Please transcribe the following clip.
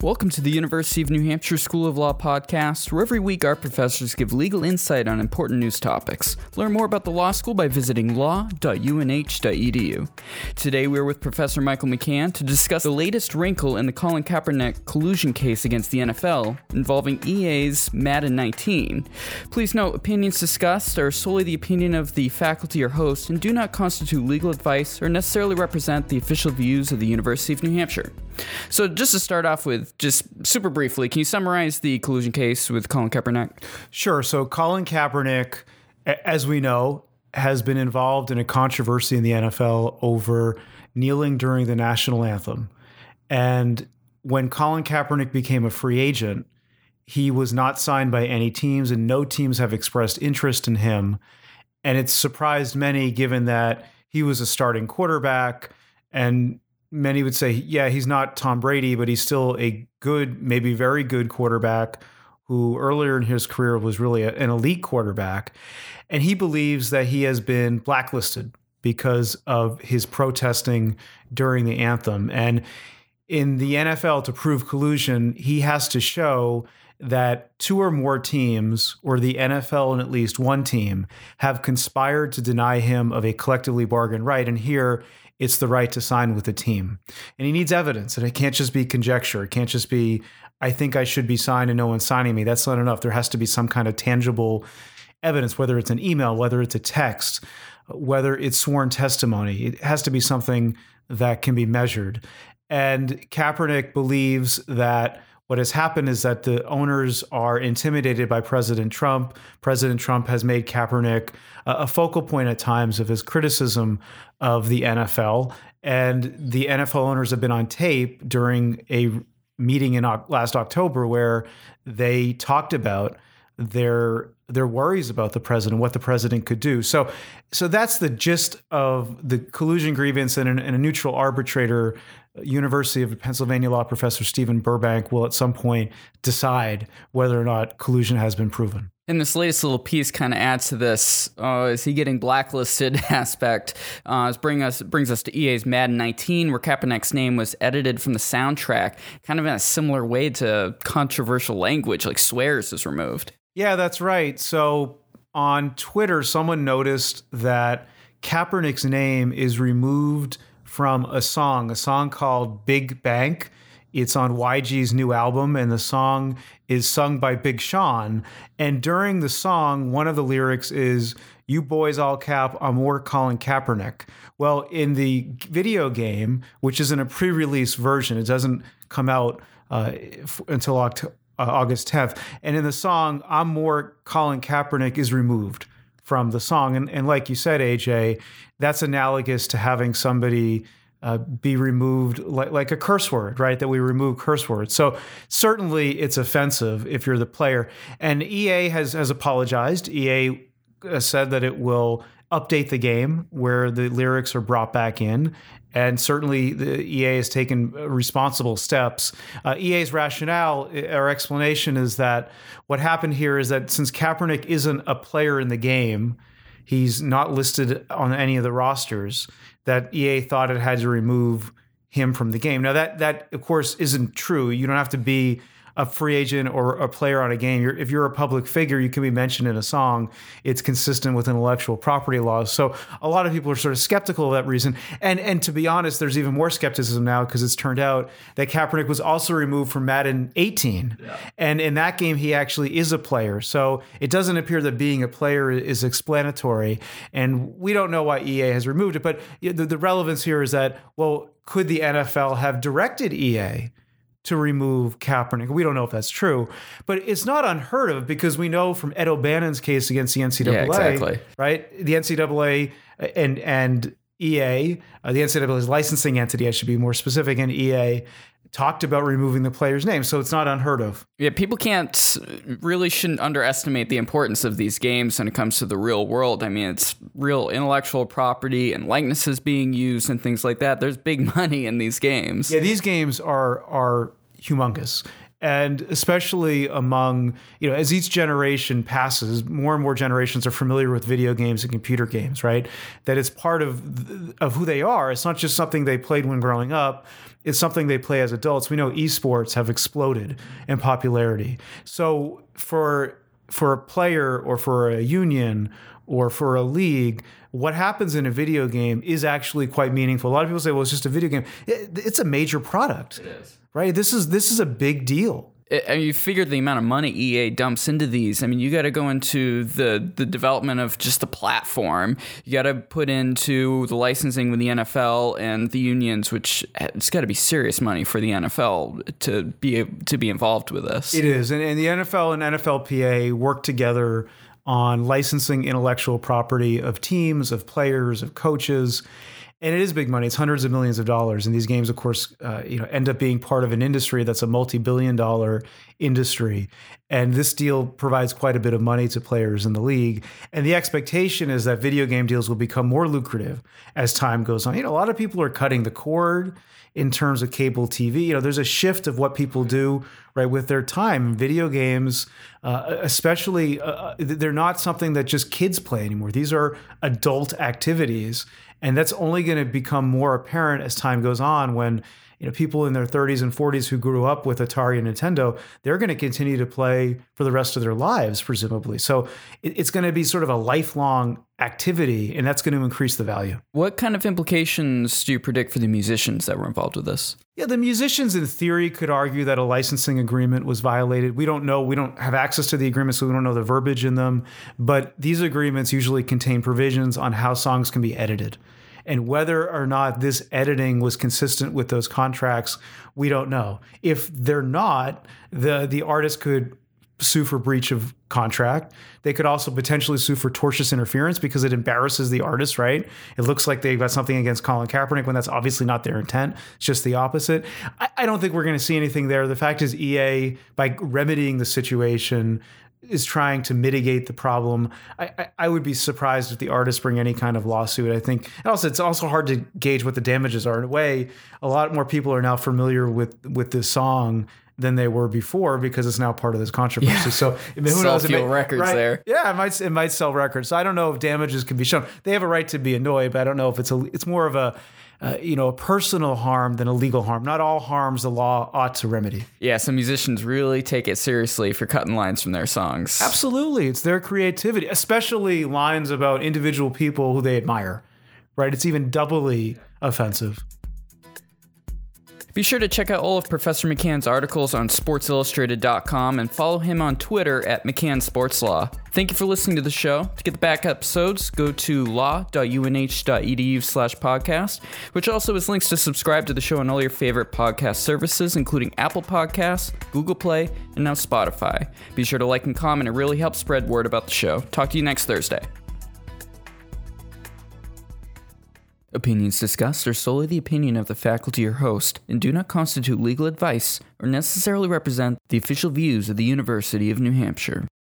Welcome to the University of New Hampshire School of Law podcast, where every week our professors give legal insight on important news topics. Learn more about the law school by visiting law.unh.edu. Today we are with Professor Michael McCann to discuss the latest wrinkle in the Colin Kaepernick collusion case against the NFL involving EA's Madden 19. Please note, opinions discussed are solely the opinion of the faculty or host and do not constitute legal advice or necessarily represent the official views of the University of New Hampshire. So, just to start off with, just super briefly, can you summarize the collusion case with Colin Kaepernick? Sure. So, Colin Kaepernick, as we know, has been involved in a controversy in the NFL over kneeling during the national anthem. And when Colin Kaepernick became a free agent, he was not signed by any teams, and no teams have expressed interest in him. And it's surprised many given that he was a starting quarterback and many would say, yeah, he's not Tom Brady, but he's still a good, maybe very good quarterback who earlier in his career was really a, an elite quarterback. And he believes that he has been blacklisted because of his protesting during the anthem. And in the NFL, to prove collusion, he has to show that two or more teams, or the NFL and at least one team, have conspired to deny him of a collectively bargained right. And here it's the right to sign with the team. And he needs evidence, and it can't just be conjecture. It can't just be, I think I should be signed and no one's signing me. That's not enough. There has to be some kind of tangible evidence, whether it's an email, whether it's a text, whether it's sworn testimony. It has to be something that can be measured. And Kaepernick believes that what has happened is that the owners are intimidated by President Trump. President Trump has made Kaepernick a focal point at times of his criticism of the NFL. And the NFL owners have been on tape during a meeting in last October where they talked about their their worries about the president, what the president could do. So, so that's the gist of the collusion grievance, and, and a neutral arbitrator University of Pennsylvania law professor Stephen Burbank will at some point decide whether or not collusion has been proven. And this latest little piece kind of adds to this. Uh, is he getting blacklisted aspect? Uh, bring us brings us to EA's Madden 19, where Kaepernick's name was edited from the soundtrack, kind of in a similar way to controversial language, like swears is removed. Yeah, that's right. So on Twitter, someone noticed that Kaepernick's name is removed from a song, a song called Big Bank. It's on YG's new album, and the song is sung by Big Sean. And during the song, one of the lyrics is, You boys all cap, I'm more Colin Kaepernick. Well, in the video game, which is in a pre release version, it doesn't come out uh, until uh, August 10th. And in the song, I'm more Colin Kaepernick is removed from the song. And, and like you said, AJ, that's analogous to having somebody uh, be removed like, like a curse word, right? That we remove curse words. So certainly it's offensive if you're the player. And EA has, has apologized. EA uh, said that it will update the game where the lyrics are brought back in. And certainly the EA has taken responsible steps. Uh, EA's rationale or explanation is that what happened here is that since Kaepernick isn't a player in the game, he's not listed on any of the rosters, that EA thought it had to remove him from the game. Now that that of course isn't true. You don't have to be a free agent or a player on a game. You're, if you're a public figure, you can be mentioned in a song. It's consistent with intellectual property laws. So a lot of people are sort of skeptical of that reason. And and to be honest, there's even more skepticism now because it's turned out that Kaepernick was also removed from Madden 18, yeah. and in that game he actually is a player. So it doesn't appear that being a player is explanatory. And we don't know why EA has removed it, but the, the relevance here is that well, could the NFL have directed EA? To remove Kaepernick. We don't know if that's true, but it's not unheard of because we know from Ed O'Bannon's case against the NCAA, yeah, exactly. right? The NCAA and and EA, uh, the NCAA's licensing entity, I should be more specific, and EA talked about removing the player's name, so it's not unheard of. Yeah, people can't really shouldn't underestimate the importance of these games when it comes to the real world. I mean, it's real intellectual property and likenesses being used and things like that. There's big money in these games. Yeah, these games are are humongous. and especially among you know as each generation passes more and more generations are familiar with video games and computer games right? That it's part of of who they are. It's not just something they played when growing up. It's something they play as adults. We know esports have exploded in popularity. So for for a player or for a union or for a league, what happens in a video game is actually quite meaningful. A lot of people say, "Well, it's just a video game." it's a major product, right? This is this is a big deal. I mean, you figure the amount of money EA dumps into these. I mean, you got to go into the the development of just the platform. You got to put into the licensing with the NFL and the unions, which it's got to be serious money for the NFL to be to be involved with this. It is, and, and the NFL and NFLPA work together on licensing intellectual property of teams, of players, of coaches. And it is big money. It's hundreds of millions of dollars. And these games, of course, uh, you know, end up being part of an industry that's a multi-billion-dollar industry. And this deal provides quite a bit of money to players in the league. And the expectation is that video game deals will become more lucrative as time goes on. You know, a lot of people are cutting the cord in terms of cable TV. You know, there's a shift of what people do right with their time. Video games, uh, especially, uh, uh they're not something that just kids play anymore. These are adult activities, and that's only going to become more apparent as time goes on when you know people in their 30s and 40s who grew up with Atari and Nintendo, they're going to continue to play for the rest of their lives, presumably. So it's going to be sort of a lifelong activity, and that's going to increase the value. What kind of implications do you predict for the musicians that were involved with this? Yeah, the musicians in theory could argue that a licensing agreement was violated. We don't know. We don't have access to the agreements, so we don't know the verbiage in them. But these agreements usually contain provisions on how songs can be edited. And whether or not this editing was consistent with those contracts, we don't know. If they're not, the the artist could sue for breach of contract. They could also potentially sue for tortious interference because it embarrasses the artist, right? It looks like they've got something against Colin Kaepernick when that's obviously not their intent. It's just the opposite. I, I don't think we're going to see anything there. The fact is, EA, by remedying the situation, is trying to mitigate the problem. I, I, I, would be surprised if the artists bring any kind of lawsuit. I think and also it's also hard to gauge what the damages are. In a way, a lot more people are now familiar with with this song than they were before because it's now part of this controversy. Yeah. So who knows? It may, records right? there. Yeah, it might it might sell records. So I don't know if damages can be shown. They have a right to be annoyed, but I don't know if it's a it's more of a uh, you know, a personal harm than a legal harm. Not all harms the law ought to remedy. Yeah, some musicians really take it seriously for cutting lines from their songs. Absolutely. It's their creativity, especially lines about individual people who they admire, right? It's even doubly offensive. Be sure to check out all of Professor McCann's articles on SportsIllustrated.com and follow him on Twitter at McCann Sports Law. Thank you for listening to the show. To get the back episodes, go to law.unh.edu slash podcast, which also has links to subscribe to the show on all your favorite podcast services, including Apple Podcasts, Google Play, and now Spotify. Be sure to like and comment. It really helps spread word about the show. Talk to you next Thursday. Opinions discussed are solely the opinion of the faculty or host and do not constitute legal advice or necessarily represent the official views of the University of New Hampshire.